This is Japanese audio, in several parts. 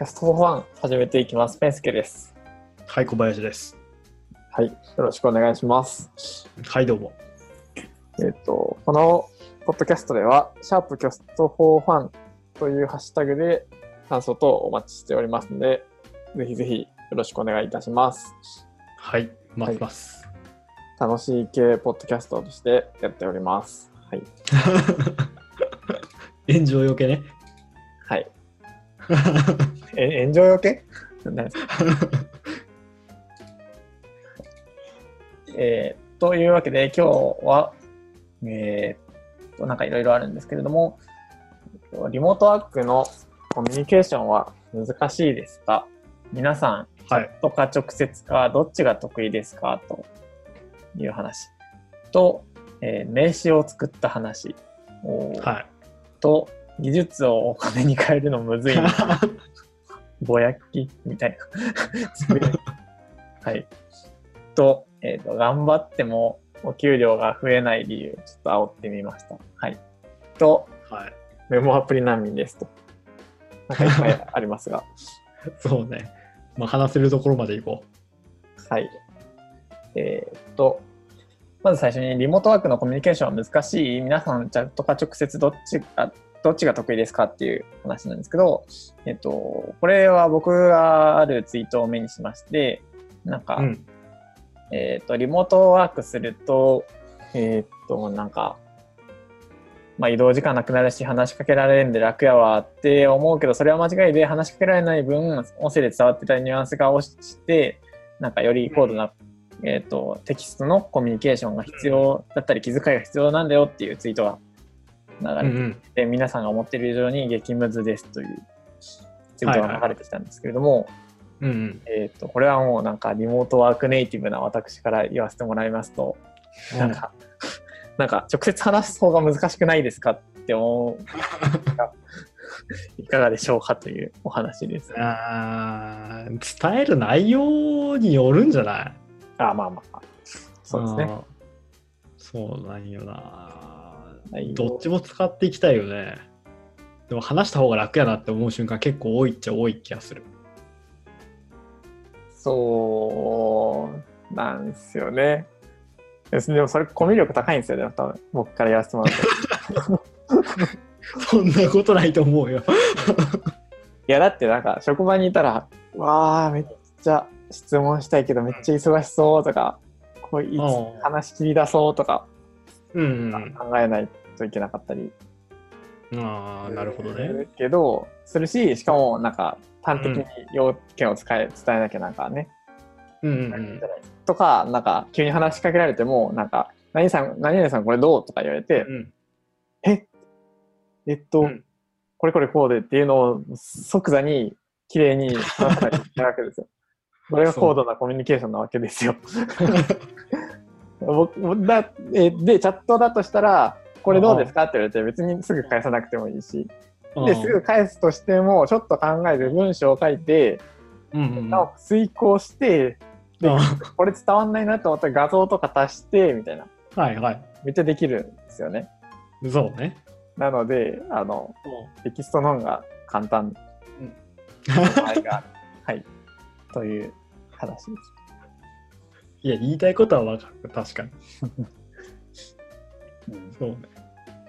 キャストフォーファン始めていきます。ペンスケです。はい、小林です。はい、よろしくお願いします。はい、どうも。えっ、と、このポッドキャストでは、シャープキャストフォーファンというハッシュタグで感想等お待ちしておりますので、ぜひぜひよろしくお願いいたします。はい、待ってます。楽しい系ポッドキャストとしてやっております。はい。炎上よけね。はい。え、炎上よけえーというわけで今日は、えーと、なんかいろいろあるんですけれども、リモートワークのコミュニケーションは難しいですか？皆さん、チャットか直接か、どっちが得意ですか？という話。と、えー名刺を作った話。はい。と、技術をお金に変えるのむずいな、ぼやきみたいな。はい。と、えっ、と、頑張ってもお給料が増えない理由、ちょっと煽ってみました。はい。と、はい。メモアプリ難民ですと。なんかいっぱいありますが。そうね。まあ、話せるところまで行こはい。えーっと、まず最初にリモートワークのコミュニケーションは難しい。皆さん、チャットか直接どっちが、どっちが得意ですかっていう話なんですけど、えっと、これは僕があるツイートを目にしまして、なんか、う。うん。えっと、リモートワークすると、えっと、なんか、まあ、移動時間なくなるし、話しかけられるんで楽やわって思うけど、それは間違いで、話しかけられない分、音声で伝わってたニュアンスが落ちて、なんかより高度な、えっと、テキストのコミュニケーションが必要だったり、気遣いが必要なんだよっていうツイートが流れてうんうん。で皆さんが思っている以上に激ムズですというツイートが流れてきたんですけれども、うんうん。えっ、と、これはもうなんかリモートワークネイティブな私から言わせてもらいますと、なんか、なんか直接話す方が難しくないですかって思う。いかがでしょうかというお話です。あー伝える内容によるんじゃない？あ、まあまあ。そうですね。そうなんよな。どっちも使っていきたいよね。でも話した方が楽やなって思う瞬間結構多いっちゃ多い気がする。そうなんですよね。でもそれコミュ力高いんですよね、多分僕から言わせてもらうと。そんなことないと思うよ。いやだってなんか職場にいたら「わあめっちゃ質問したいけどめっちゃ忙しそう」とか「こういつうん話切り出そう」とかうんうん。考えないといけなかったりああ、なるほどすね。るけどするししかもなんか端的に要件を使え伝えなきゃなんかね、うんうんうん。とかなんか急に話しかけられてもなんか「何さん何々さんこれどう?」とか言われてうん「え？えっと、うんこれこれこうで」っていうのを即座に綺麗に話さないといけないわけですよ。これが高度なコミュニケーションなわけですよ。僕だえで、チャットだとしたら、これどうですか？って言われて、別にすぐ返さなくてもいいし、で、すぐ返すとしても、ちょっと考えて文章を書いて、うんうんうんなお遂行して、であこれ伝わんないなと思ったら画像とか足して、みたいな。はいはい。めっちゃできるんですよね。そうね。なので、あの、テキストの方が簡単な場合がある。はい。という話です。いや、言いたいことはわかる。確かに。そうね。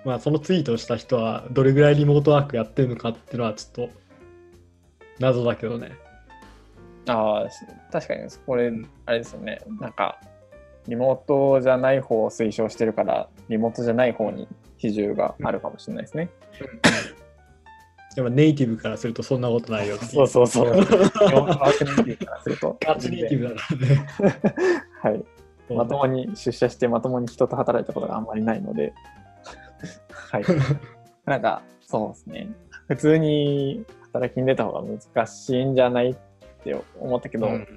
まあ、そのツイートをした人は、どれぐらいリモートワークやってるのかっていうのは、ちょっと、謎だけどね。ああ、確かに、これ、あれですよね。なんか、リモートじゃない方を推奨してるから、リモートじゃない方に比重があるかもしれないですね。でも、ネイティブからするとそんなことないよってい そうそうそう。ワークネイティブからすると。ガチネイティブだからね。はい。まともに出社して、まともに人と働いたことがあんまりないので、はい。なんか、そうですね。普通に働きに出た方が難しいんじゃないって思ったけど、うん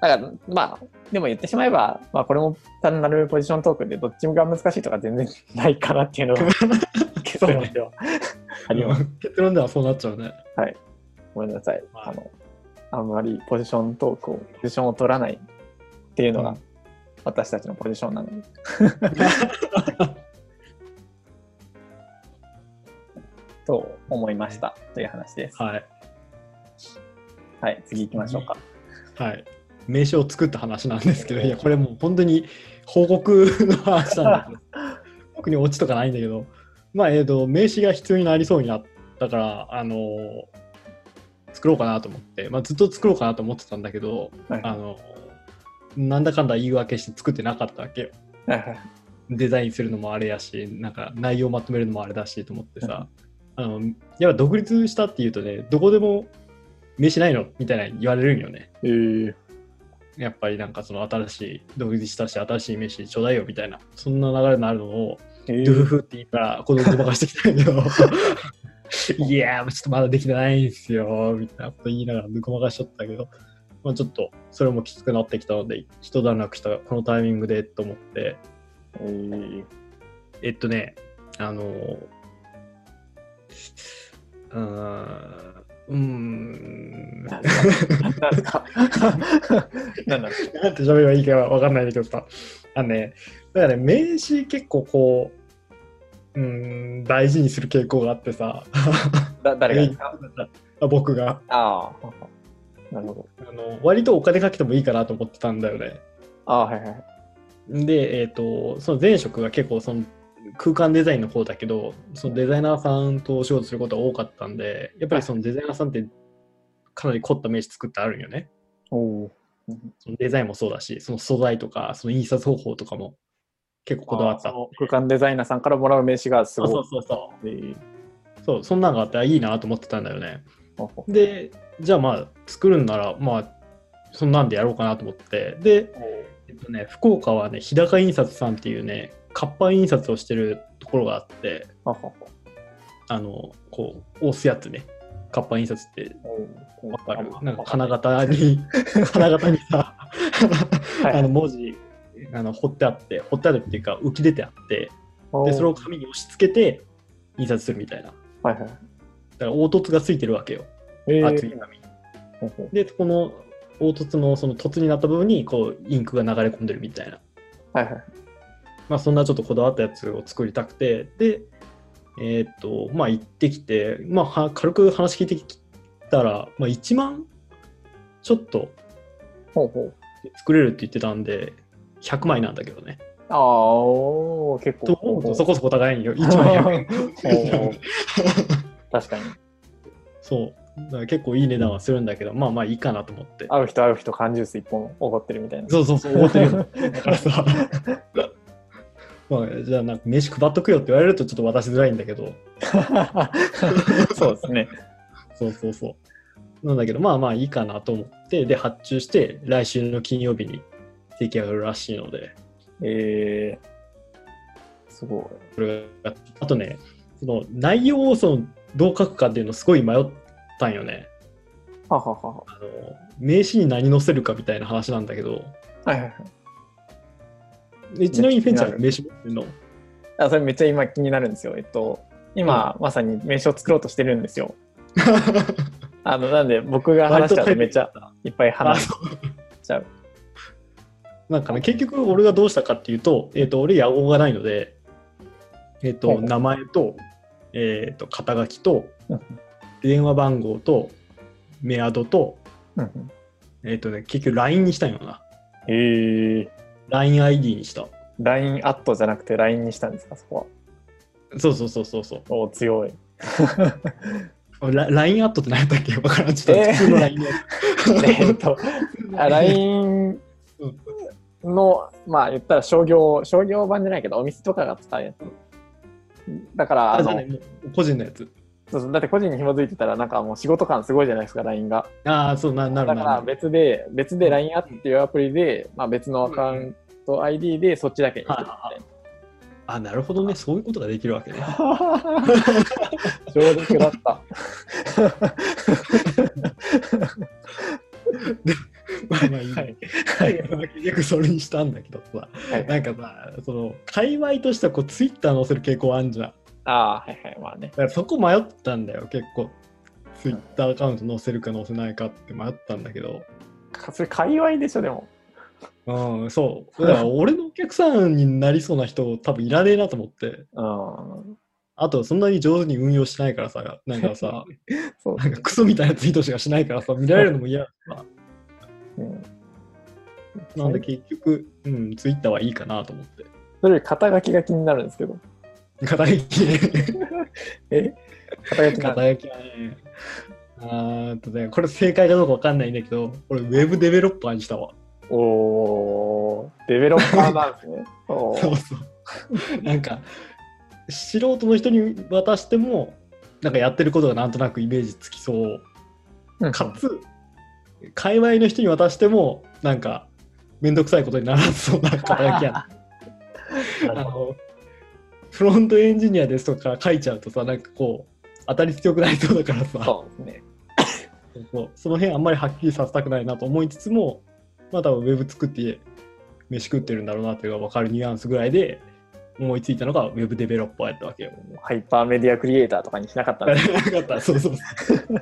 だから、まあ、でも言ってしまえば、まあ、これも単なるポジショントークで、どっちが難しいとか全然ないかなっていうのが 結論ではあります。結論ではそうなっちゃうね。ごめんなさい。はいあの、あんまりポジショントークを、ポジションを取らないっていうのがうん私たちのポジションなので。と思いましたという話です。はい。はい、次行きましょうか。はい。名刺を作った話なんですけど、いや、これもう本当に報告の話なんだけど、特にオチとかないんだけど、まあ、えっ、と、名刺が必要になりそうになったから、あのー作ろうかなと思って、まあ、ずっと作ろうかなと思ってたんだけど、はいあのなんだかんだ言い訳して作ってなかったわけよ。デザインするのもあれやし、なんか内容まとめるのもあれだしと思ってさ、あの、やっぱ独立したっていうとね、どこでも名刺ないのみたいな言われるんよね。え。ー、やっぱりなんかその新しい、独立したし新しい名刺ちょうだいよみたいな、そんな流れになるのを、え。ードゥフフって言いながら子供ごまかしてきたんやけど、いやー、ちょっとまだできてないんですよ、みたいなこと言いながらごまかしちゃったけど、まあちょっとそれもきつくなってきたので、一段落したこのタイミングでと思って、えー、えっとね、あのー、うーん、なんですかなんなんて喋ればいいかわかんないんだけどさ、あのね、だからね、名刺結構こう、うーん、大事にする傾向があってさ、だ誰が 僕が。ああ、なるほど。あの、割とお金かけてもいいかなと思ってたんだよね。ああ、はいはい。で、えっ、と、その前職が結構その空間デザインの方だけど、そのデザイナーさんとお仕事することが多かったんで、やっぱりそのデザイナーさんってかなり凝った名刺作ってあるんよね。おお。そのデザインもそうだし、その素材とか、その印刷方法とかも結構こだわった空間デザイナーさんからもらう名刺がすごい。そうそうそうそえーう。そう、そんなのがあってあいいなと思ってたんだよね。で、じゃあまあ作るんなら、まあ、そんなんでやろうかなと思って。で、えっとね、福岡はね、日高印刷さんっていうね、活版印刷をしてるところがあって、あの、こう、押すやつね。活版印刷っておわかる？あなんか金型に、金型にさ、はいあの文字あの彫ってあって、彫ってあるっていうか浮き出てあって、で、それを紙に押し付けて印刷するみたいな。だかはいはい。ら凹凸がついてるわけよ。えー厚い紙で、この凹凸のその凸になった部分にこうインクが流れ込んでるみたいな。はいはい。まあそんなちょっとこだわったやつを作りたくて、で、えーっと、まあ行ってきて、まあは軽く話聞いてきたら、まあ1万ちょっとほうほう。作れるって言ってたんで、100枚なんだけどね。ああ、結構。と思うとそこそこ高いんよ。1万100円。確かに。そう。だから結構いい値段はするんだけど、まあまあいいかなと思って。会う人会う人缶ジュース一本おごってるみたいな。そうそうそう、思ってるよ。だからさ。まあ、じゃあなんか名刺配っとくよって言われるとちょっと渡しづらいんだけど、そうですね。そうそうそう。なんだけど、まあまあいいかなと思って、で、発注して、来週の金曜日に出来上がるらしいので、えー、すごい。これが、あとね、その内容をそのどう書くかっていうのすごい迷ったんよね。はははは。あの名刺に何載せるかみたいな話なんだけど、はいはいはい。でちなみにフェンちゃん名刺持ってるの？あそれめっちゃ今気になるんですよ。えっと、今、まさに名刺を作ろうとしてるんですよ。あの、なんで僕が話しちゃうとめっちゃいっぱいあ話しちゃう。なんかね、結局俺がどうしたかっていうと、えっ、と、俺野号がないので、えっ、と、名前と、えっ、と、肩書きと、うん電話番号と、メアドと、うんうんえっ、とね、結局 LINE にしたんよな。へえ。LINEID にした。LINE アットじゃなくて LINE にしたんですか、そこそうそうそうそうそう。は。お強い。ラ LINE アットって何やったっけ？わからん。ちょっとえー普通の LINE えっと、あ LINE の、まあ言ったら商業、商業版じゃないけど、お店とかが使うやつ。だから、つ。あのあ、ね、個人のやつ。そうそうだって個人に紐づいてたら、なんかもう仕事感すごいじゃないですか、LINE が。ああ、そうな、なるだから。別で、別で LINE アっていうアプリで、まあ別のアカウント ID でそっちだけにしてるみたいあ、なるほどね。そういうことができるわけね。な。上手だった。まあまあいいね。はい。結局それにしたんだけどさ、はいなんかさ、その、界隈としてはこう、ツイッター載せる傾向あんじゃん。だああ、はいはい、まあね。からそこ迷ったんだよ、結構。ツイッターアカウント載せるか載せないかって迷ったんだけど。かそれ、界隈でしょ、でも。うん、そう。だから俺のお客さんになりそうな人多分いらねえなと思って。うん。あとそんなに上手に運用しないからさ、なんかさ、そうなんかクソみたいなツイートしかしないからさ、見られるのも嫌だ。うんなんで結局、うん、ツイッターはいいかなと思って。それより肩書きが気になるんですけど。肩書きね。え肩書き肩書きはね。あとね、これ正解かどうかわかんないんだけど、俺ウェブデベロッパーにしたわ。おー、デベロッパーなんですね。そうそう。なんか、素人の人に渡しても、なんかやってることがなんとなくイメージつきそう。うんかつ、界隈の人に渡しても、なんか、めんどくさいことにならずそうな肩書きやな。あの、フロントエンジニアですとか書いちゃうとさ、なんかこう、当たり強くなりそうだからさ、そうですね。そうその辺あんまりはっきりさせたくないなと思いつつも、まあ多分ウェブ作って飯食ってるんだろうなっていうのが分かるニュアンスぐらいで思いついたのがウェブデベロッパーやったわけよ。ハイパーメディアクリエイターとかにしなかったんなです かった、そうそうそう。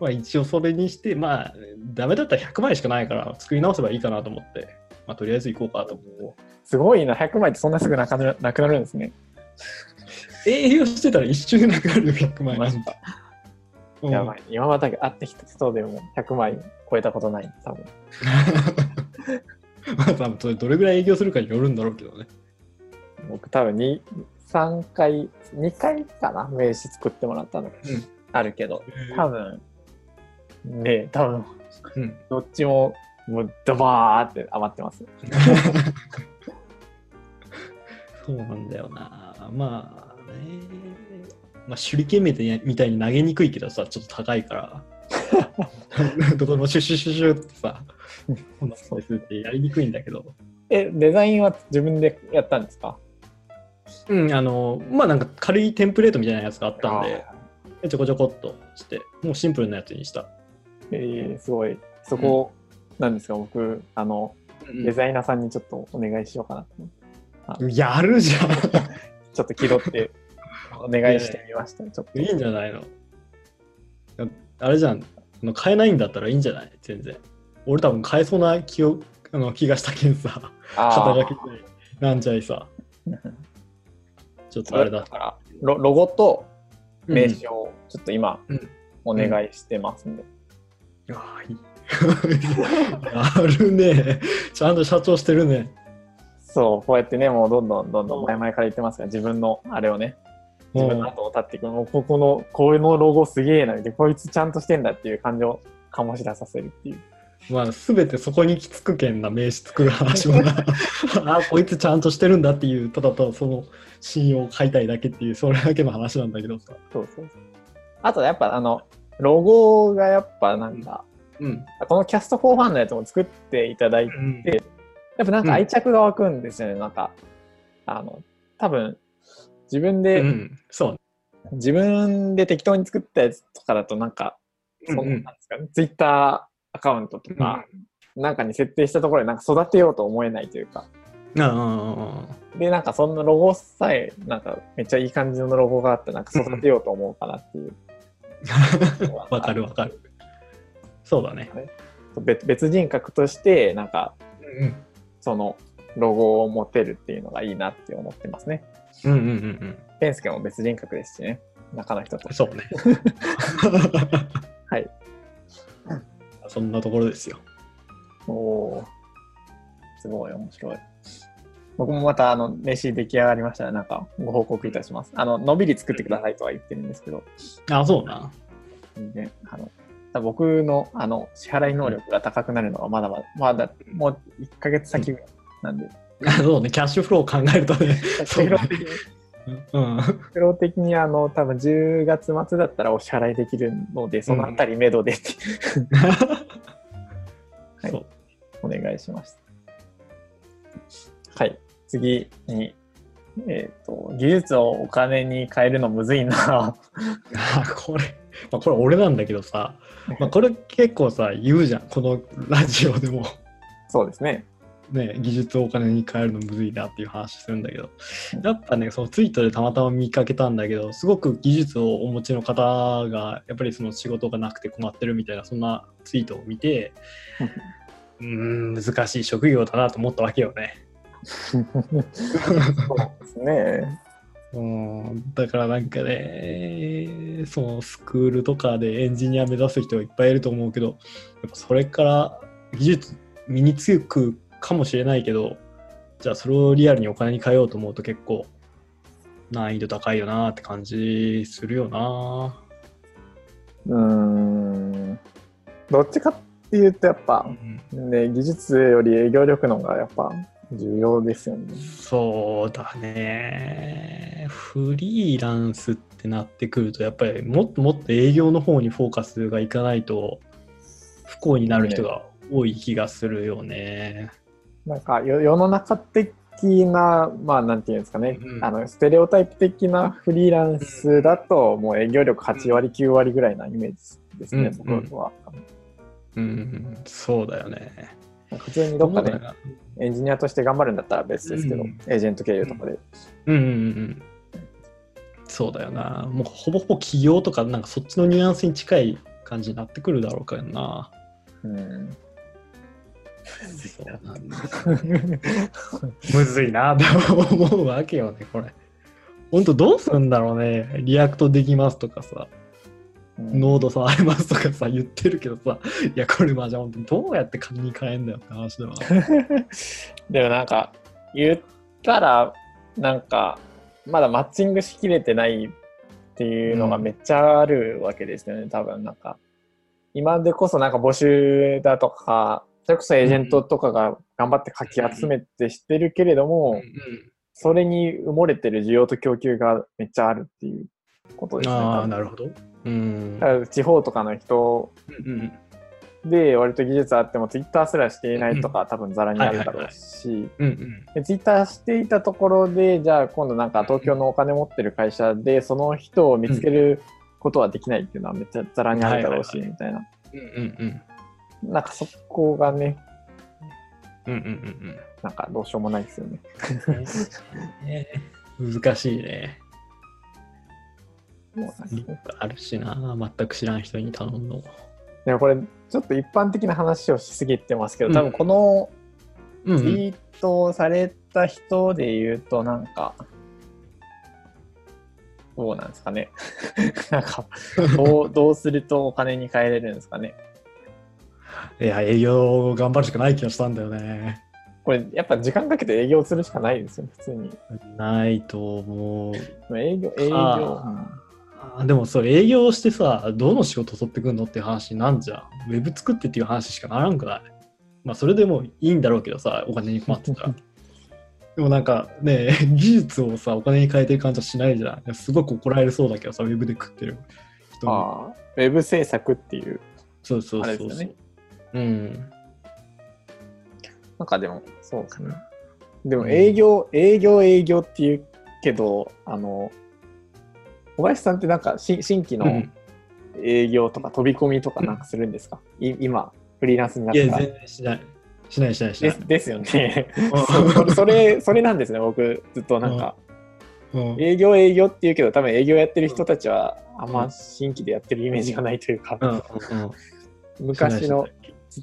まあ一応それにして、まあダメだったら100枚しかないから作り直せばいいかなと思って、まあとりあえず行こうかと思って。すごいな、100枚ってそんなすぐなくなるなくなるんですね。営業してたら一瞬でなくなるよ、100枚なんて。うんやばい。今まで会ってきた人でも100枚超えたことない、多分。まあ多分それどれぐらい営業するかによるんだろうけどね。僕多分2、3回、2回かな、名刺作ってもらったのがうんあるけど、多分、ね多分、うん、どっちも、もうドバーって余ってます。そうなんだよな。まあね。まあ手裏剣みたいにみたいに投げにくいけどさ、ちょっと高いから。どこでもシュシュシュシュってさ、こんなそうってやりにくいんだけど。え、デザインは自分でやったんですか？うん、あの、まあなんか軽いテンプレートみたいなやつがあったんで、でちょこちょこっとして、もうシンプルなやつにした。えー、すごい。そこ、なんですか、僕、あの、デザイナーさんにちょっとお願いしようかなと思って。やるじゃん。ちょっと気取ってお願いしてみました。ちょっと。いいんじゃないの？あれじゃん、買えないんだったらいいんじゃない？全然。俺多分買えそうな気をあの気がしたけんさ、あ肩書きでなんじゃいさ、ちょっとあれだ。だ。からロロゴと名うん。刺をちょっと今うん。お願いしてますんで。あーいい やるね。ちゃんと社長してるね。そう、こうやってね、もうどんどんどんどん前々から言ってますが、自分のあれをね、自分の後を立っていく、もうここの、こうのロゴすげえな、で、こいつちゃんとしてんだっていう感情を醸し出させるっていう。まあ、すべてそこに行き着くけんな、名刺作る話もな。あ、こいつちゃんとしてるんだっていう、ただただその信用を買いたいだけっていう、それだけの話なんだけどさ。そうそうそう。あとやっぱあの、ロゴがやっぱなんか、うん。このキャスト4ファンのやつも作っていただいて、うんやっぱなんか愛着が湧くんですよね、なんか。あの、多分、自分で、うん、そう。自分で適当に作ったやつとかだとなんか、そんうんうんなんですかね、ツイッターアカウントとか、なんかに設定したところでなんか育てようと思えないというか、あで、なんかそんなロゴさえ、なんかめっちゃいい感じのロゴがあって、なんか育てようと思うかなっていう。あ、わかるわかる。そうだね。別別人格として、なんかうんそのロゴを持てるっていうのがいいなって思ってますね。うんうんうんうん。ペンスケも別人格ですしね、中の人と。そうね。はい。そんなところですよ。おおーすごい面白い。僕もまたあの名刺出来上がりましたら、なんかご報告いたします。あの、のびり作ってくださいとは言ってるんですけど、あ、そうな。全然、あの、僕のあの支払い能力が高くなるのはまだまだ、まだもう1ヶ月先なんで、あ そうね、キャッシュフローを考えるとね。そうフロー的に、うん。フロー的にあの、多分10月末だったらお支払いできるので、そのあたり目処でって、はい。お願いしました。はい、次に、えっ、と、技術をお金に変えるのむずいな。あこれ、まあ、これ俺なんだけどさ、まあ、これ結構さ言うじゃんこのラジオでもそうですね。ね技術をお金に変えるのむずいなっていう話するんだけどやっぱねそのツイートでたまたま見かけたんだけどすごく技術をお持ちの方がやっぱりその仕事がなくて困ってるみたいなそんなツイートを見てうーん難しい職業だなと思ったわけよね。そうですね。うん、だからなんかね、そのスクールとかでエンジニア目指す人はいっぱいいると思うけど、やっぱそれから技術身につくかもしれないけど、じゃあそれをリアルにお金に変えようと思うと結構難易度高いよなって感じするよな。うーん。どっちかっていうと、やっぱ、ね、技術より営業力の方がやっぱ重要ですよね。そうだね。フリーランスってなってくると、やっぱりもっともっと営業の方にフォーカスがいかないと、不幸になる人が多い気がするよね。なんかよ世の中的な、まあなんていうんですかね、うんあのステレオタイプ的なフリーランスだと、もう営業力8割、9割ぐらいなイメージですね、うん僕は。うん、そうだよね。普通にどっかでエンジニアとして頑張るんだったら別ですけど、うんエージェント経由とかで。うんうんうん。そうだよな。もうほぼほぼ起業とか、なんかそっちのニュアンスに近い感じになってくるだろうからな。うんそうなんだむずいな、と 思うわけよね、これ。ほんとどうするんだろうね。 React できますとかさ、ノード触れますとかさ、言ってるけどさ、いや、これまあじゃあ本当にどうやって金に変えんだよって話では。でもなんか言ったらなんかまだマッチングしきれてないっていうのがめっちゃあるわけですよね、多分なんか今でこそなんか募集だとかそれこそエージェントとかが頑張ってかき集めてしてるけれども、それに埋もれてる需要と供給がめっちゃあるっていうことですね。ああ、なるほど。うんだ。から地方とかの人うんで割と技術あってもツイッターすらしていないとか多分ザラにあるだろうし、ツイッターしていたところでじゃあ今度なんか東京のお金持ってる会社でその人を見つけることはできないっていうのはめっちゃザラにあるだろうしみたいなうんうんうん。なんかそこがねうんうんうんなんかどうしようもないですよね。うん。難しいね。もうなんかあるしな、全く知らん人に頼むの。でもこれちょっと一般的な話をしすぎてますけど多分このうんツイートをされた人で言うとなんかどうなんですかね。なんかどうどうするとお金に換えれるんですかね。いや、営業頑張るしかない気がしたんだよね。これやっぱ時間かけて営業するしかないですよ普通に。ないと思う。営業営業、ああでもそれ営業してさ、どの仕事取ってくんのっていう話なんじゃん。ウェブ作ってっていう話しかならんくない？まあそれでもいいんだろうけどさ、お金に困ってたら。でもなんかね、技術をさ、お金に変えてる感じはしないじゃん。すごく怒られそうだけどさ、ウェブで食ってる人に。ああウェブ制作っていうそうそうそうそう。あれですよねうん。なんかでもそうかなでも営業、営業営業っていうけどあの小林さんってなんかし新規のうん。営業とか飛び込みとかなんかするんですか、い今フリーランスになっいや、全然しない。しないしないしない。ですよね。うん。そ それそれなんですね僕ずっとなんか、うん。営業営業っていうけど多分営業やってる人たちはあんま新規でやってるイメージがないというか、うん。うん。うん。昔の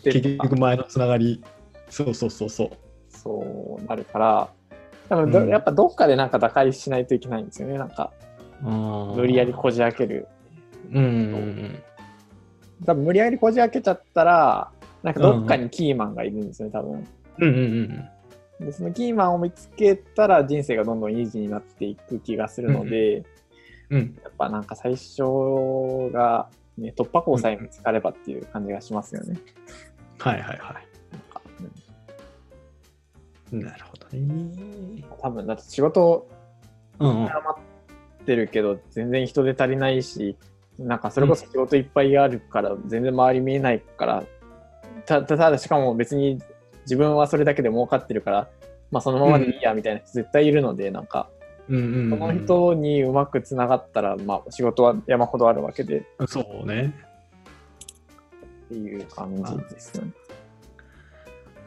結局前のつながり。そうそうそうそう。そうなるから。多分やっぱどっかでなんか打開しないといけないんですよね。なんか無無理やりこじ開けるうんうん多分無理やりこじ開けちゃったらなんかどっかにキーマンがいるんですよね多分うんうんうんでそのキーマンを見つけたら人生がどんどんイージーになっていく気がするので、うんやっぱなんか最初が、ね、突破口さえ見つかればっていう感じがしますよね。はいはいはい。なるほどね。多分だって仕事うんうん。余ってるけど全然人手足りないしなんかそれこそ仕事いっぱいあるから全然周り見えないからたたただしかも別に自分はそれだけで儲かってるから、まあ、そのままでいいやみたいな人絶対いるので、なんかうんうんその人にうまくつながったら、まあ、仕事は山ほどあるわけでうんそうね。っていう感じですよね。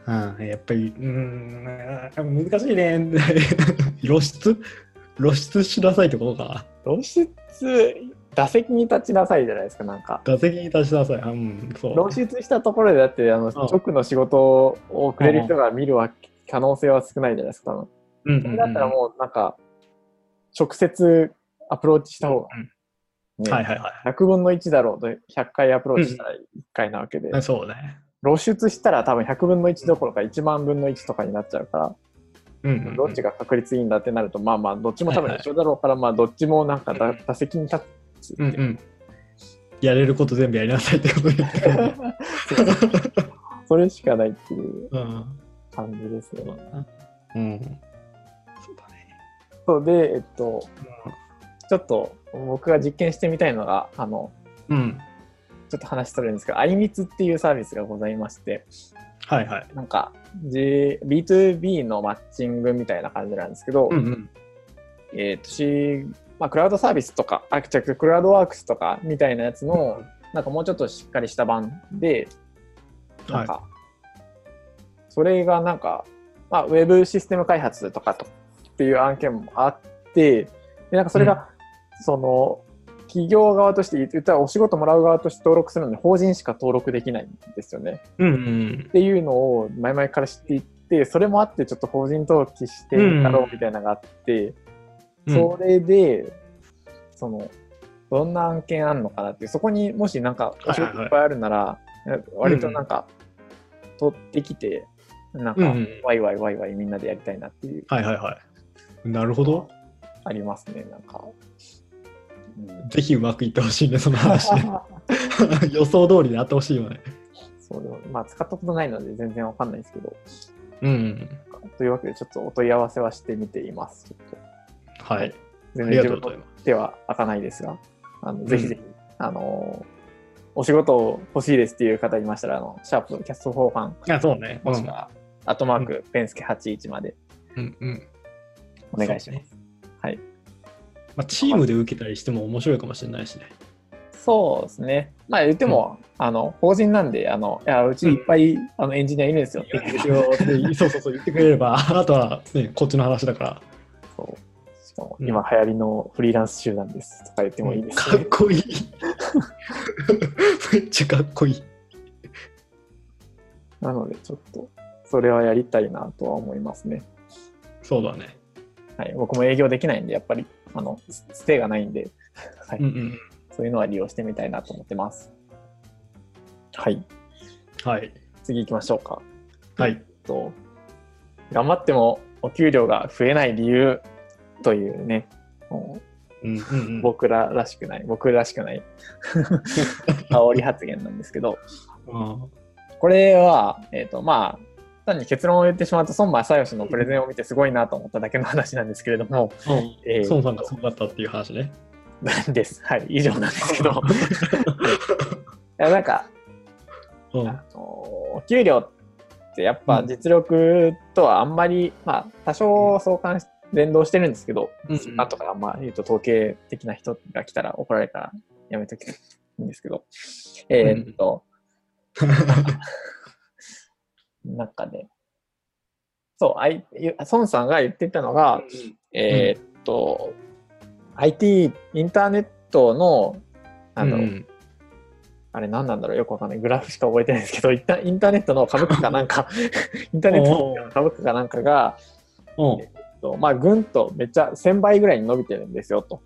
うん、やっぱり、うん、難しいね。露出？露出しなさいってことか？露出打席に立ちなさいじゃないですかなんか打席に立ちなさい。うん、そう。露出したところでだってあのん直の仕事をくれる人が見るわ可能性は少ないじゃないですか、多分。うんうんうんだったらもうなんか、直接アプローチした方が、ねはいはいは100分の1だろうと100回アプローチしたら1回なわけで、い。そうね。露出したら多分100分の1どころか1万分の1とかになっちゃうから、うんうんうんどっちが確率いいんだってなると、まあまあ、どっちも多分はいはい一緒だろうから、まあ、どっちもなんかだ打席に立つっていう。うんうん。やれること全部やりなさいってことで。それしかないっていううん。感じですよね。うん。そうだね。そうで、えっと、ちょっと僕が実験してみたいのが、あの、うん。ちょっと話それるんですけど、あいみつっていうサービスがございまして、はいはい。なんか、G、B2B のマッチングみたいな感じなんですけど、うんうん。えっと、し、まあ、クラウドサービスとか、あ、違う、クラウドワークスとかみたいなやつの、なんかもうちょっとしっかりした版で、なんか、それがなんか、まあ、ウェブシステム開発とかとっていう案件もあって、でなんかそれが、その、企業側として言ったらお仕事もらう側として登録するのに法人しか登録できないんですよね。うんうんっていうのを前々から知っていって、それもあってちょっと法人登記してみたろうみたいなのがあって、うん。それで、その、どんな案件あんのかなっていう、そこにもしなんかお仕事いっぱいあるなら、割となんか、取ってきて、なんかワイワイワイワイみんなでやりたいなっていう、はいはいはい。なるほど。ありますね、なんか。うんぜひうまくいってほしいね、その話ね。予想通りであってほしいよね。そうでもまあ、使ったことないので全然わかんないですけど、うん。というわけでちょっとお問い合わせはしてみています。ちょっとはい。全ありが然自分のとうございます。手は開かないですが、あのぜひぜひ、あのお仕事欲しいですっていう方いましたら、あのシャープキャストフォーファン、あ、そうね。もしくは、アットマーク、ペンスケ81までうんうん。お願いします。はい。まあ、チームで受けたりしても面白いかもしれないしね。そうですね。まあ言っても、あの、法人なんで、あの、いや、うちいっぱい、あのエンジニアいるんですよって言ってそうそうそう、言ってくれれば、あとは、ね、こっちの話だから。そうしかも、うん今流行りのフリーランス集団ですとか言ってもいいですね。かっこいい。めっちゃかっこいい。なので、ちょっと、それはやりたいなとは思いますね。そうだね。はい。僕も営業できないんで、やっぱり、あの、スステがないんで、はい。うんうん。そういうのは利用してみたいなと思ってます。はい。はい。次行きましょうか。はい。えっと、頑張ってもお給料が増えない理由というね、もうんうんう。う ん僕ららしくない、僕らしくない 煽り発言なんですけど、うんこれは、えっ、と、まあ、単に結論を言ってしまうと、孫正義のプレゼンを見てすごいなと思っただけの話なんですけれども、えー孫さんがそうだったっていう話ね。です。はい、以上なんですけど。いやなんか、うん。あのお給料ってやっぱ実力とはあんまり、まあ多少相関し連動してるんですけど、うん。あとかあんま言うと統計的な人が来たら怒られるからやめときいいんですけど、えーっと、なんかね、そう、あい孫さんが言ってたのが、えーっと、IT、インターネットの、なんだろう、うん。あれ何なんだろうよくわかんない。グラフしか覚えてないですけど、インタインターネットの株価かなんか、インターネットの株価 かなんかが、う。んとまあ、ぐんとめっちゃ1000倍ぐらいに伸びてるんですよと。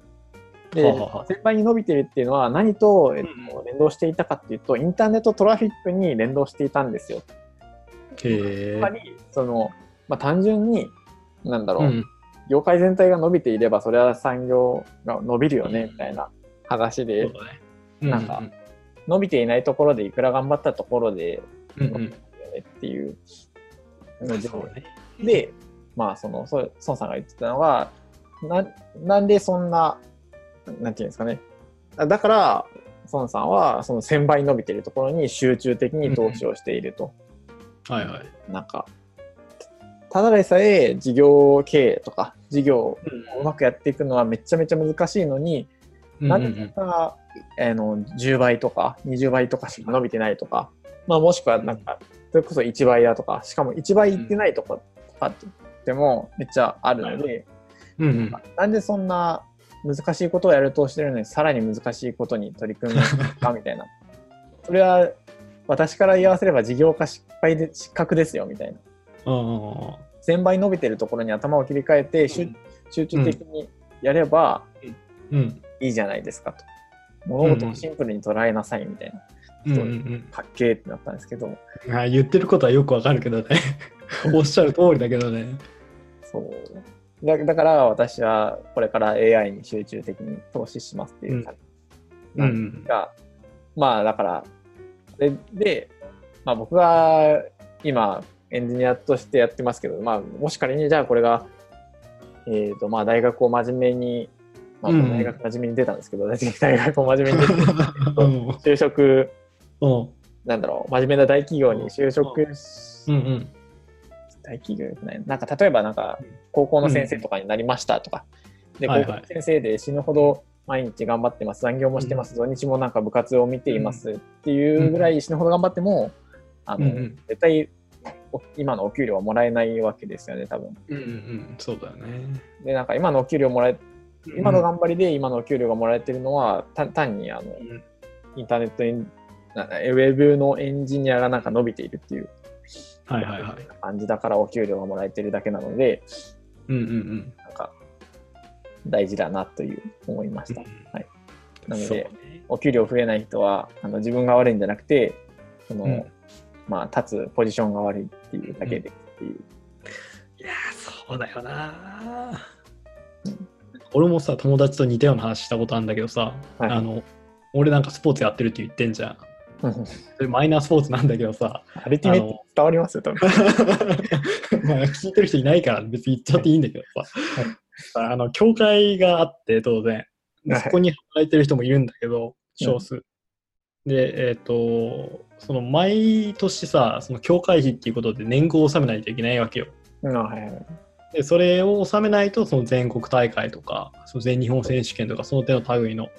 で、はあはあ1000倍に伸びてるっていうのは何と、えっうんと、連動していたかっていうと、インターネットトラフィックに連動していたんですよ。へえつま。り、その、まあ、単純に、なんだろう、うん業界全体が伸びていれば、それは産業が伸びるよね、うんみたいな話で、そうだね。なんか伸びていないところでいくら頑張ったところで、うんうん伸びるよねっていうので、そうね。で、まあ、その、孫さんが言ってたのが、ななんでそんな、なんていうんですかね。あだから、孫さんは、その1000倍伸びてるところに集中的に投資をしていると。はいはい。なんか、ただでさえ事業経営とか、事業をうまくやっていくのはめちゃめちゃ難しいのに、なうんぜか、あの10倍とか20倍とかしか伸びてないとか、まあ、もしくはなんか、それこそ1倍だとか、しかも1倍いってないとかとかってもめっちゃあるので、うんうん。なんでそんな難しいことをやるとしてるのに、さらに難しいことに取り組むのかみたいな。それは私から言わせれば事業化失敗で失格ですよみたいな。うんうんうん1000倍伸びてるところに頭を切り替えて、集集中的にやればうん。いいじゃないですかと。物事をシンプルに捉えなさいみたいな。うんうんかっけーってなったんですけど、うん。あ言ってることはよくわかるけどね。おっしゃる通りだけどね。そう。だだから私はこれから AI に集中的に投資しますっていう感じうなんん。が、まあだから、で、でまあ僕が今エンジニアとしてやってますけど、まあもし仮にじゃあこれが、えっ、とまあ大学を真面目に、まあうん。大学真面目に出たんですけど、大学を真面目に出て、うん。就職、うん。なんだろう、真面目な大企業に就職し、うんうん。大企業よくない？なんか例えばなんか高校の先生とかになりましたとか、で高校の先生で死ぬほど毎日頑張ってます。残業もしてます、土日もなんか部活を見ています。っていうぐらい死ぬほど頑張っても、あのうんうん。絶対お今のお給料はもらえないわけですよね多分。うんうんそうだよね。でなんか今のお給料もらえ今の頑張りで今のお給料がもらえてるのは単単にあのうん。インターネットエンなウェブのエンジニアがなんか伸びているっていうはいはいはい。感じだからお給料がもらえてるだけなので、うんうんうん。大事だなという思いました。はい、なのでね。お給料増えない人はあの自分が悪いんじゃなくて、そのうん。まあ、立つポジションが悪いっていうだけでっていう。いやーそうだよな俺もさ友達と似たような話したことあるんだけどさ、はい。あの俺なんかスポーツやってるって言ってんじゃん。それマイナースポーツなんだけどさアルティメット伝わります？よ、多分。まあ聞いてる人いないから別に言っちゃっていいんだけどさ、あの教会があって当然。そこに働いてる人もいるんだけどうん。少数、でえっ、とその毎年さその教会費っていうことで年貢を納めないといけないわけよ。うんはいはい。でそれを納めないとその全国大会とかその全日本選手権とかその手の類の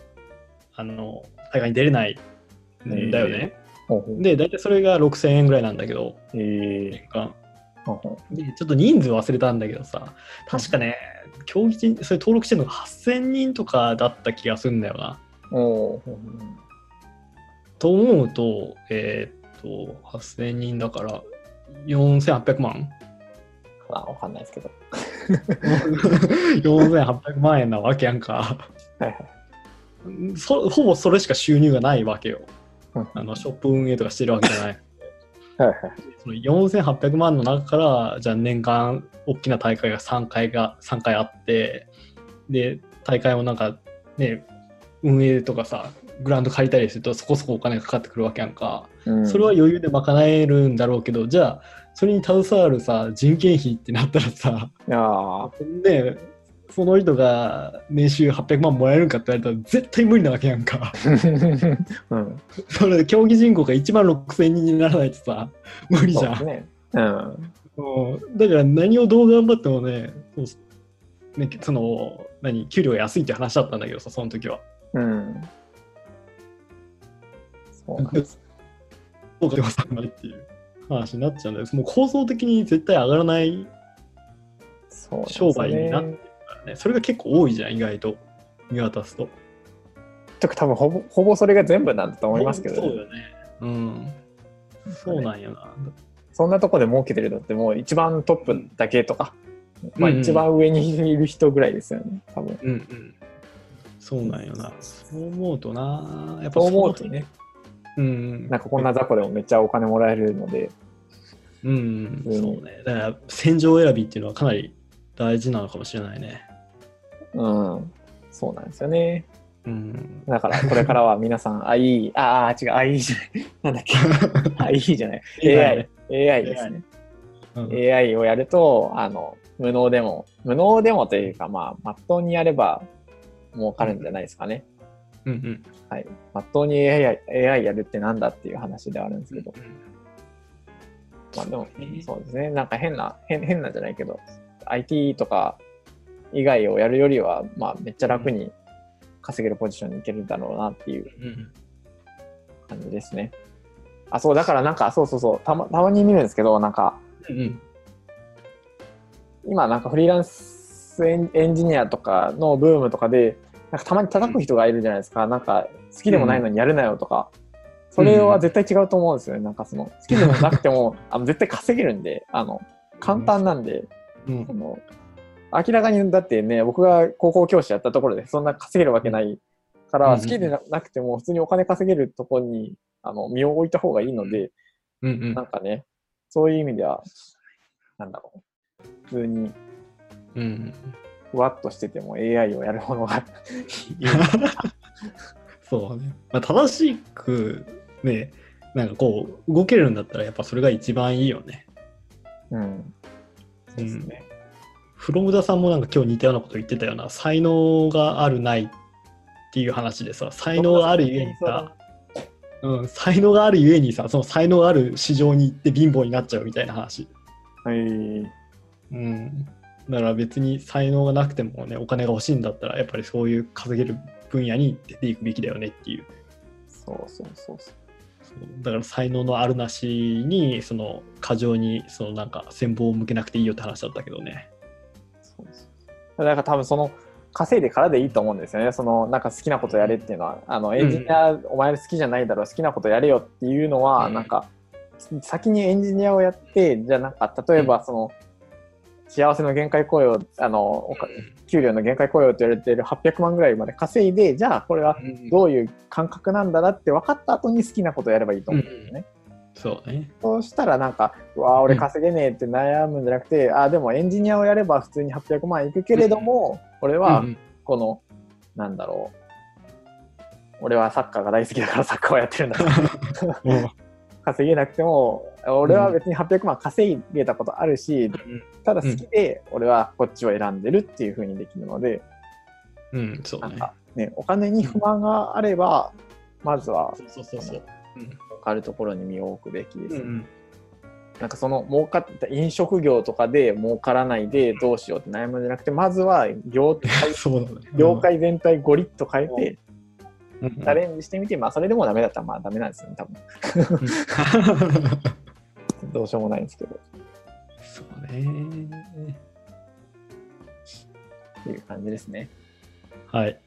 あの大会に出れないんだよね。ほうほう。で大体それが6000円ぐらいなんだけどえー。年間でちょっと人数忘れたんだけどさ確かね競技人それ登録してるのが8000人とかだった気がするんだよな。と思うとえーっと8000人だから4800万あわかんないですけど。4800万円なわけやんか。はいはいそほぼそれしか収入がないわけよ。うんあのショップ運営とかしてるわけじゃない。はいはい。その4800万の中から、じゃあ年間大きな大会が3回が3回あって、で、大会もなんかね、運営とかさ、グラウンド借りたりするとそこそこお金がかかってくるわけやんか。うん。それは余裕で賄えるんだろうけど、じゃあ、それに携わるさ、人件費ってなったらさ、いやー。ね、その人が年収800万もらえるんかって言われたら絶対無理なわけやんか。うん、それで競技人口が1万6000人にならないとさ、無理じゃん。そうね。うん。うん。だから何をどう頑張ってもね、そうねその、何、給料が安いって話だったんだけどさ、その時は。うん。そうなんです。そうか。でもさないっていう話になっちゃうんです。もう構造的に絶対上がらない商売になってね。それが結構多いじゃん、意外と。見渡すと。とか多分ほぼほぼそれが全部なんだと思いますけど、そうよね。うん。そうなんやな。そんなとこで儲けてるのってもう一番トップだけとか、まあうんうん一番上にいる人ぐらいですよね、多分。うんうん。そうなんよな。そう思うとな。やっぱそう思うとね、うん。なんかこんな雑魚でもめっちゃお金もらえるので、うん、うんそうね。だから、戦場選びっていうのはかなり大事なのかもしれないね。うん、そうなんですよね。うん。だからこれからは皆さん、あ、いい、ああ、違う、あ、いいじゃない。なんだっけ？あ、いいじゃない。AI、AI ですね。うん、AI をやると、あの、無能でも、無能でもというか、まあ、まっとうにやれば儲かるんじゃないですかね。うんうん。はい。まっとうに AI, AI やるってなんだっていう話ではあるんですけど、まあでも、そうですね。なんか変な、変変なんじゃないけど、IT とか以外をやるよりは、まあめっちゃ楽に稼げるポジションに行けるだろうなっていううん感じですね。あ、そう、だからなんか、そうそうそう、たまたまに見るんですけど、なんか、うんうん。今なんかフリーランスエンエンジニアとかのブームとかで、なんかたまに叩く人がいるじゃないですか。なんか好きでもないのにやるなよとか。それは絶対違うと思うんですよね。なんかその好きでもなくても あの絶対稼げるんで、あの簡単なんで、うんその明らかにだってね、僕が高校教師やったところでそんな稼げるわけないから、うん好きでななくても普通にお金稼げるところにあの身を置いた方がいいので、うんうんなんかね、そういう意味では、なんだろう。普通にうんふわっとしてても AI をやるものがいい。そうね。まあ、正しくね、なんかこう、動けるんだったらやっぱそれが一番いいよね。うん。そうですね。フロムダさんもなんか今日似たようなこと言ってたような、才能があるないっていう話でさ、才能があるゆえにさ、うん、才能があるゆえにさ、その才能がある市場に行って貧乏になっちゃうみたいな話。はい。うん。だから別に才能がなくてもね、お金が欲しいんだったら、やっぱりそういう稼げる分野に出ていくべきだよねっていう。そうそうそうそう。そうだから才能のあるなしにその過剰にそのなんか戦望を向けなくていいよって話だったけどね。そうそう。だから多分その稼いでからでいいと思うんですよね。そのなんか好きなことやれっていうのは、あのエンジニア、お前好きじゃないだろう、好きなことやれよっていうのは、うん。なんか先にエンジニアをやって、じゃあなんか例えばその、幸せの限界雇用、あの給料の限界雇用と言われている800万ぐらいまで稼いで、じゃあこれはどういう感覚なんだなって分かった後に好きなことやればいいと思うんですよね。そうね。そうしたらなんか、うわあ、俺稼げねえって悩むんじゃなくて、ああ、でもエンジニアをやれば普通に800万いくけれども、俺はうんこの、なんだろう、俺はサッカーが大好きだからサッカーをやってるんだ。稼げなくても、俺は別に800万稼げたことあるし、ただ好きで俺はこっちを選んでるっていう風にできるので、うん、そうね。なんかね、お金に不満があれば、まずはそうそうそう。分かるところに身を置くべきです。うんうん。なんかその儲かった飲食業とかで儲からないでどうしようって悩むんじゃなくてまずは業界 ね。業界全体ゴリッと変えてうんチャレンジしてみてまあそれでもダメだったらまあダメなんですよね多分。どうしようもないんですけど。そうね。っていう感じですね。はい。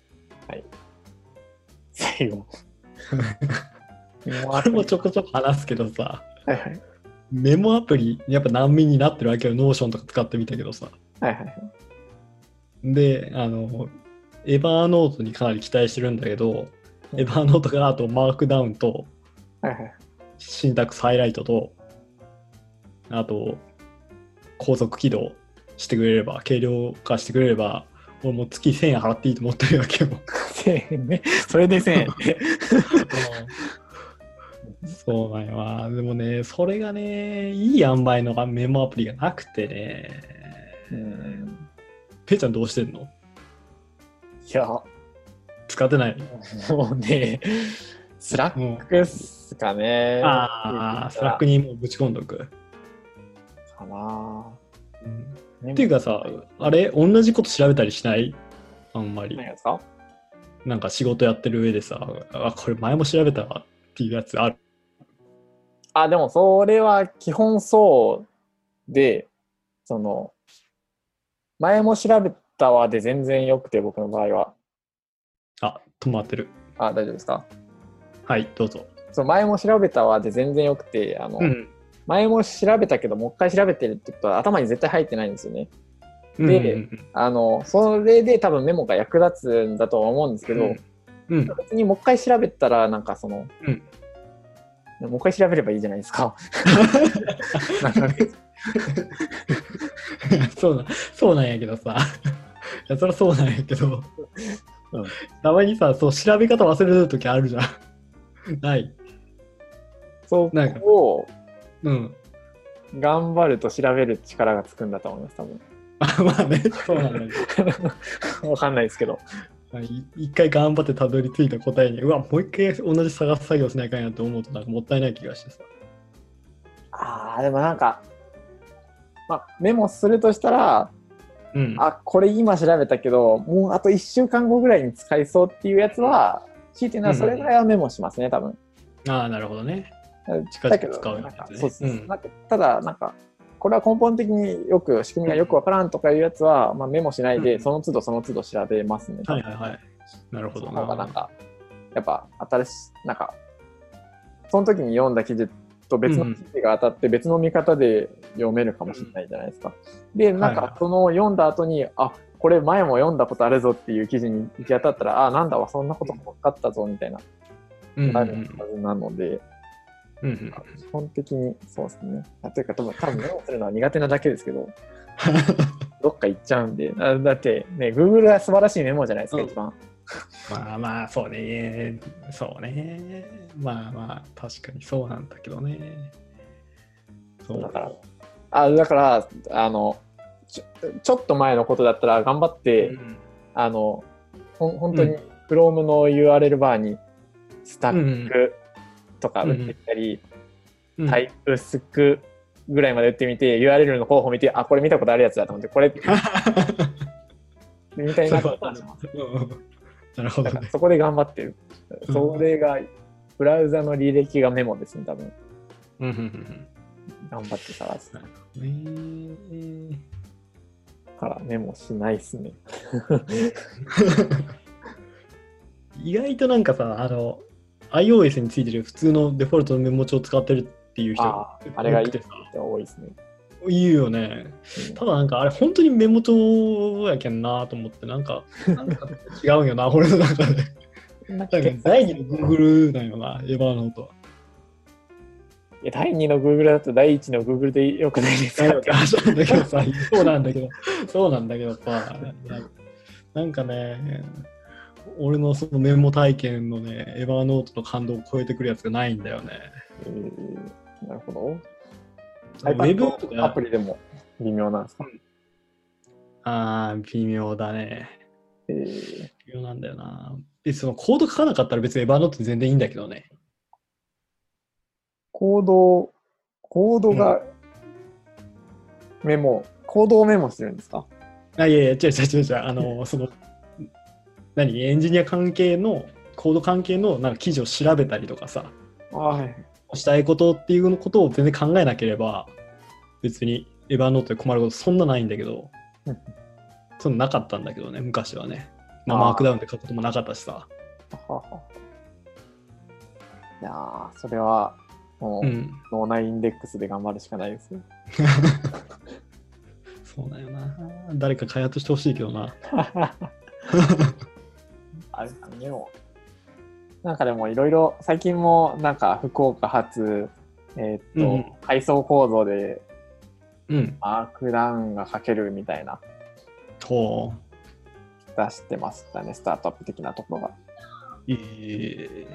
最後 これもちょこちょこ話すけどさ、はいはいメモアプリ、やっぱ難民になってるわけよ。 Notion とか使ってみたけどさ。はいはいはいで、あの、 Evernote にかなり期待してるんだけど、 Evernote があと Markdown とはいはいシンタックスハイライトと、あと、高速起動してくれれば、軽量化してくれれば、俺もう月1000円払っていいと思ってるわけよ。1000円ねそれで1000円 そうなんよな。でもね、それがね、いい塩梅のメモアプリがなくてね。うんペイちゃんどうしてんの？いや使ってないもうね Slack っすかねああ、 Slack にもうぶち込んどく。かなうんっていうかさ、あれ、同じこと調べたりしない？あんまり何。ですか？なんか仕事やってる上でさ、あ、これ前も調べたわっていうやつある？あ、でもそれは基本そうで、その、前も調べたわで全然よくて、僕の場合は。あ、止まってる。あ、大丈夫ですか？はい、どうぞ。そう前も調べたわで全然よくて、あの、うん。前も調べたけど、もう一回調べてるってことは頭に絶対入ってないんですよね。でうんうんあの、それで多分メモが役立つんだとは思うんですけど、うんうん、別にもう一回調べたら、なんかその、うんもう一回調べればいいじゃないですか。なんかねそうなそうなんやけどさ。いや、そりゃそうなんやけど、うんたまにさ、そう調べ方忘れるときあるじゃん。ない。そなんかこをうん。頑張ると調べる力がつくんだと思います、多分。あ まあね、そうなんだけど。わかんないですけど。い一回頑張ってたどり着いた答えに、うわ、もう一回同じ探す作業しないかんやと思うと、なんかもったいない気がしてさ。ああ、でもなんか、まあ、メモするとしたら、うん。あ、これ今調べたけど、もうあと1週間後ぐらいに使いそうっていうやつは、強いて言うのはそれぐらいはメモしますね、多分。ああ、なるほどね。近々だけど使うなそうそううんなんかただ、なんか、これは根本的によく仕組みがよくわからんとかいうやつは、まあ、メモしないで、うんその都度その都度調べますね。はいはいはい。なるほどその方がなんか、やっぱ新しい、なんか、その時に読んだ記事と別の記事が当たって別の見方で読めるかもしれないじゃないですか。で、なんはいかその読んだ後に、あこれ前も読んだことあるぞっていう記事に行き当たったら、あなんだわ、そんなことも分かったぞみたいな、うんなるはずなので、うんうん基本的にそうですね。あというか、多分多分メモするのは苦手なだけですけど、どっか行っちゃうんで、あだってね、Google は素晴らしいメモじゃないですか、うん一番。まあまあ、そうね。そうね。まあまあ、確かにそうなんだけどね。そうだからあだから、あのちょ、ちょっと前のことだったら頑張って、うんあの、ほん本当にうん Chrome の URL バーにスタうんックとか打ってみたり、うんタイプスクぐらいまで打ってみて、URL の候補見て、あ、これ見たことあるやつだと思って、これ みたいなことはします。うんなるほどね。そこで頑張ってる。うんそれが、ブラウザの履歴がメモですね、多分。うんうんうん頑張って探すうんねからメモしないっすね。意外となんかさ、あの、iOS についてる普通のデフォルトのメモ帳を使ってるっていう人ああれがいい多くて多いですね。言うよね。うんただなんかあれ本当にメモ帳やけんなと思って、なんか、なんか違うんよな、俺の中で。なんか第二の Google なんよな、エヴァノートは。いや第2の Google だと第1の Google でよくないですか？そうなんだけどさ、そうなんだけど、そうなんだけどさ、なんかね、俺のそのメモ体験のね、エヴァノートの感動を超えてくるやつがないんだよね。えーなるほど。ウェブアか、プリでも微妙なんですか、ああ、微妙だね。えー微妙なんだよな。で、そのコード書かなかったら別にエヴァノート全然いいんだけどね。コード、コードがメモ、コードをメモしてるんですか？あ、いやいや、違う違う違う違う、あの、その、何、エンジニア関係の、コード関係のなんか記事を調べたりとかさ、はい。したいことっていうのことを全然考えなければ、別にエヴァノートで困ることそんなないんだけどうん、そんななかったんだけどね、昔はね。まあ、マークダウンで書くこともなかったしさ。はは。いやー、それは、もう、うん。脳内インデックスで頑張るしかないですよ。そうだよな。誰か開発してほしいけどな。あれかでも、なんかでもいろいろ、最近もなんか福岡発、えーっと、うん階層構造でうん。マークダウンが書けるみたいなほ出してましたね、スタートアップ的なところが。う。え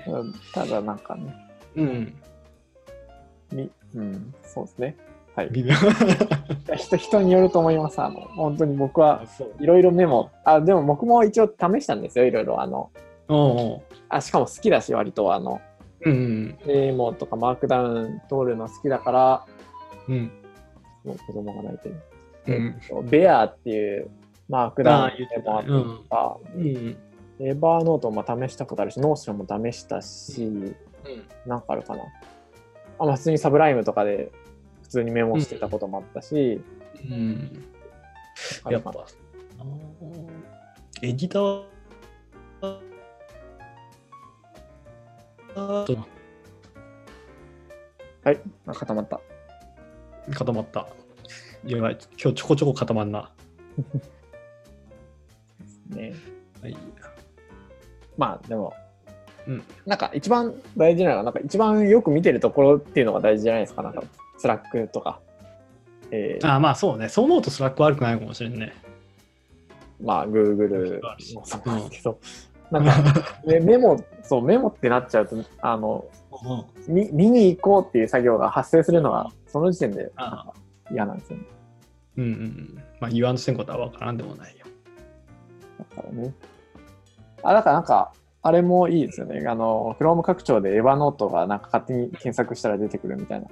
えうんただなんかね、うん。みうん、そうですね。はい。微妙。人人によると思います。あの、本当に僕は。いろいろメモ、あ、でも僕も一応試したんですよ、いろいろ。あの、あ、しかも好きだし、割とあの、うん。メモとかマークダウン通るの好きだから、うん。もう子供が泣いてる。うん。ベアっていうMarkdown でもあったうんか、うん。 Evernote も試したことあるし、 Notion も試したし、うん。なんかあるかな。あ、まあ、普通に Sublime とかで普通にメモしてたこともあったし、うん。あるかなやっぱ、エディターはい、あ固まった。固まった。やばい、今日ちょこちょこ固まんな。ね。はい。まあでも、うんなんか一番大事なのは、なんか一番よく見てるところっていうのが大事じゃないですか。なんか、 Slack とか。えーあーまあそうね。そう思うと Slack 悪くないかもしれんね。まあ、Google もそうなんですけど、なんか、ねメモ、そう、メモってなっちゃうと、あの、見見に行こうっていう作業が発生するのは、その時点であ嫌なんですよね。うんうん。まあ言わんとせんことは分からんでもないよ。だからね。あ、だからなんか、あれもいいですよね。あの、Chrome 拡張で EvaNote がなんか勝手に検索したら出てくるみたいな。